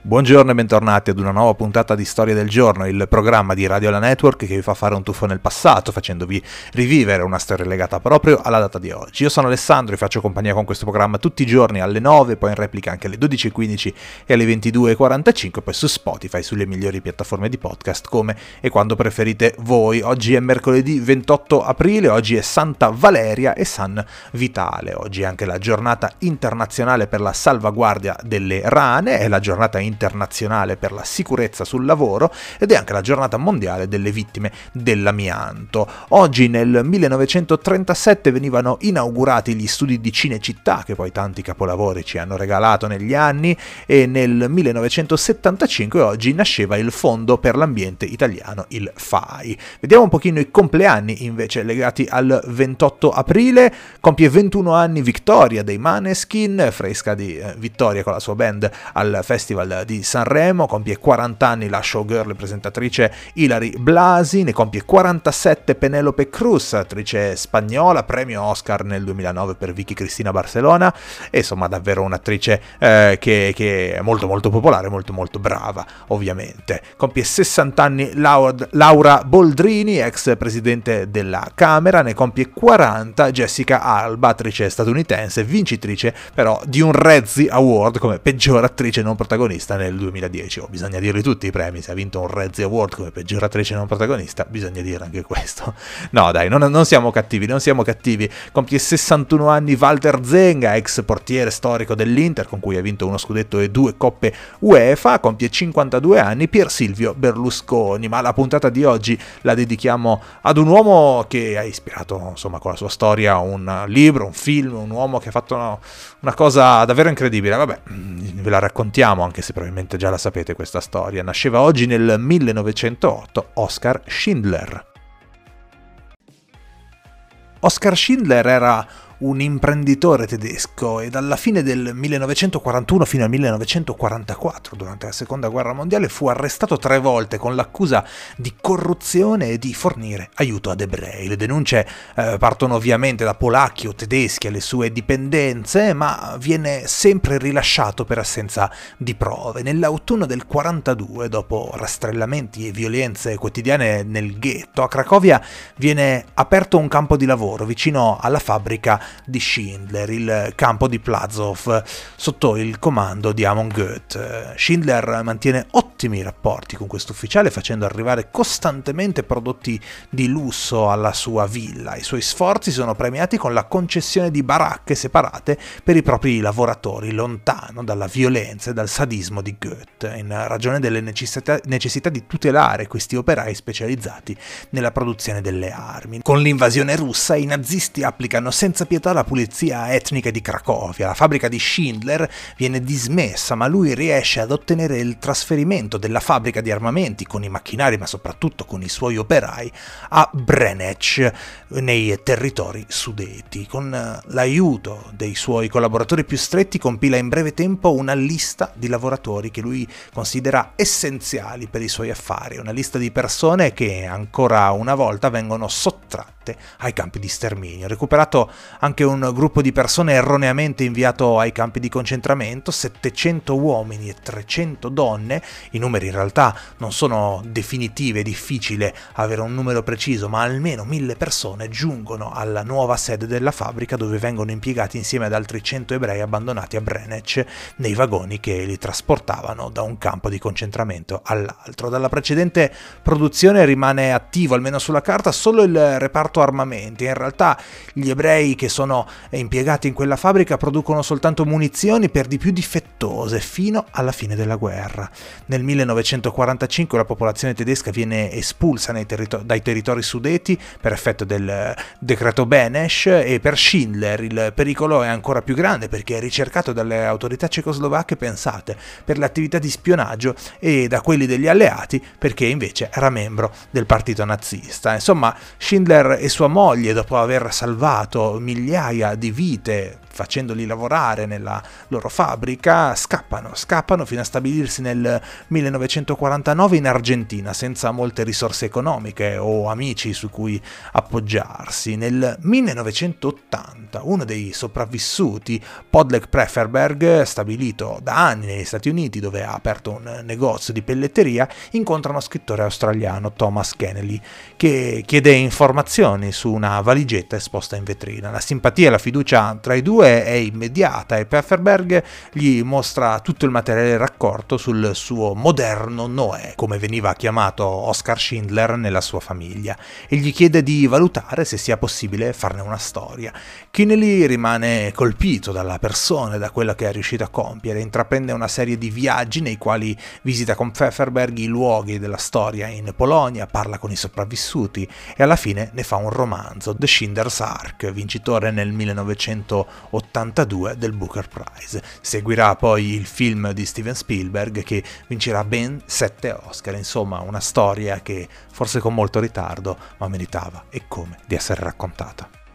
Buongiorno e bentornati ad una nuova puntata di Storia del Giorno, il programma di Radio La Network che vi fa fare un tuffo nel passato, facendovi rivivere una storia legata proprio alla data di oggi. Io sono Alessandro e faccio compagnia con questo programma tutti i giorni alle 9, poi in replica anche alle 12.15 e alle 22.45, poi su Spotify, sulle migliori piattaforme di podcast, come e quando preferite voi. Oggi è mercoledì 28 aprile, oggi è Santa Valeria e San Vitale, oggi è anche la giornata internazionale per la salvaguardia delle rane, è la giornata internazionale internazionale per la sicurezza sul lavoro ed è anche la giornata mondiale delle vittime dell'amianto. Oggi nel 1937 venivano inaugurati gli studi di Cinecittà che poi tanti capolavori ci hanno regalato negli anni e nel 1975 oggi nasceva il Fondo per l'Ambiente Italiano, il FAI. Vediamo un pochino i compleanni invece legati al 28 aprile, compie 21 anni Vittoria dei Maneskin, fresca di eh, Vittoria con la sua band al Festival di Sanremo, compie 40 anni la showgirl e presentatrice Hilary Blasi, ne compie 47 Penelope Cruz, attrice spagnola, premio Oscar nel 2009 per Vicky Cristina Barcelona, e insomma davvero un'attrice eh, che, che, è molto molto popolare, molto molto brava ovviamente. Compie 60 anni Laura Boldrini, ex presidente della Camera, ne compie 40 Jessica Alba, attrice statunitense, vincitrice però di un Razzie Award come peggior attrice non protagonista nel 2010. Oh, bisogna dirli tutti i premi, se ha vinto un Razzie Award come peggior attrice non protagonista, bisogna dire anche questo. No dai, non, non siamo cattivi, non siamo cattivi. Compie 61 anni Walter Zenga, ex portiere storico dell'Inter, con cui ha vinto uno scudetto e due coppe UEFA, compie 52 anni Pier Silvio Berlusconi, ma la puntata di oggi la dedichiamo ad un uomo che ha ispirato, insomma, con la sua storia un libro, un film, un uomo che ha fatto una, una cosa davvero incredibile. Vabbè, ve la raccontiamo anche se probabilmente già la sapete questa storia. Nasceva oggi nel 1908 Oscar Schindler. Oscar Schindler era un imprenditore tedesco e dalla fine del 1941 fino al 1944, durante la seconda guerra mondiale, fu arrestato tre volte con l'accusa di corruzione e di fornire aiuto ad ebrei. Le denunce eh, partono ovviamente da polacchi o tedeschi alle sue dipendenze, ma viene sempre rilasciato per assenza di prove. Nell'autunno del 42, dopo rastrellamenti e violenze quotidiane nel ghetto, a Cracovia viene aperto un campo di lavoro vicino alla fabbrica di Schindler, il campo di Plazov, sotto il comando di Amon Goethe. Schindler mantiene ottimi rapporti con questo ufficiale facendo arrivare costantemente prodotti di lusso alla sua villa. I suoi sforzi sono premiati con la concessione di baracche separate per i propri lavoratori, lontano dalla violenza e dal sadismo di Goethe, in ragione delle necessità, necessità di tutelare questi operai specializzati nella produzione delle armi. Con l'invasione russa i nazisti applicano senza pietà pietà la pulizia etnica di Cracovia. La fabbrica di Schindler viene dismessa, ma lui riesce ad ottenere il trasferimento della fabbrica di armamenti con i macchinari, ma soprattutto con i suoi operai, a Brenec, nei territori sudeti. Con l'aiuto dei suoi collaboratori più stretti compila in breve tempo una lista di lavoratori che lui considera essenziali per i suoi affari, una lista di persone che ancora una volta vengono sottratte ai campi di sterminio. Recuperato anche un gruppo di persone erroneamente inviato ai campi di concentramento, 700 uomini e 300 donne, i numeri in realtà non sono definitivi, è difficile avere un numero preciso, ma almeno 1000 persone giungono alla nuova sede della fabbrica dove vengono impiegati insieme ad altri 100 ebrei abbandonati a Brenec nei vagoni che li trasportavano da un campo di concentramento all'altro. Dalla precedente produzione rimane attivo, almeno sulla carta, solo il reparto armamenti. In realtà gli ebrei che sono impiegati in quella fabbrica producono soltanto munizioni per di più difettose fino alla fine della guerra. Nel 1945 la popolazione tedesca viene espulsa territori, dai territori sudeti per effetto del decreto Benesch e per Schindler il pericolo è ancora più grande perché è ricercato dalle autorità cecoslovacche, pensate, per le attività di spionaggio e da quelli degli alleati perché invece era membro del partito nazista. Insomma, Schindler e sua moglie, dopo aver salvato migliaia di vite facendoli lavorare nella loro fabbrica, scappano, scappano fino a stabilirsi nel 1949 in Argentina senza molte risorse economiche o amici su cui appoggiarsi. Nel 1980 uno dei sopravvissuti, Podlek Preferberg, stabilito da anni negli Stati Uniti dove ha aperto un negozio di pelletteria, incontra uno scrittore australiano, Thomas Kennelly, che chiede informazioni su una valigetta esposta in vetrina. La simpatia e la fiducia tra i due è immediata e Pfefferberg gli mostra tutto il materiale raccolto sul suo moderno Noè, come veniva chiamato Oscar Schindler nella sua famiglia, e gli chiede di valutare se sia possibile farne una storia. Kinnelly rimane colpito dalla persona e da quello che è riuscito a compiere, intraprende una serie di viaggi nei quali visita con Pfefferberg i luoghi della storia in Polonia, parla con i sopravvissuti e alla fine ne fa un romanzo, The Schindler's Ark, vincitore nel 1980 82 del Booker Prize. Seguirà poi il film di Steven Spielberg che vincerà ben 7 Oscar, insomma una storia che forse con molto ritardo ma meritava e come di essere raccontata.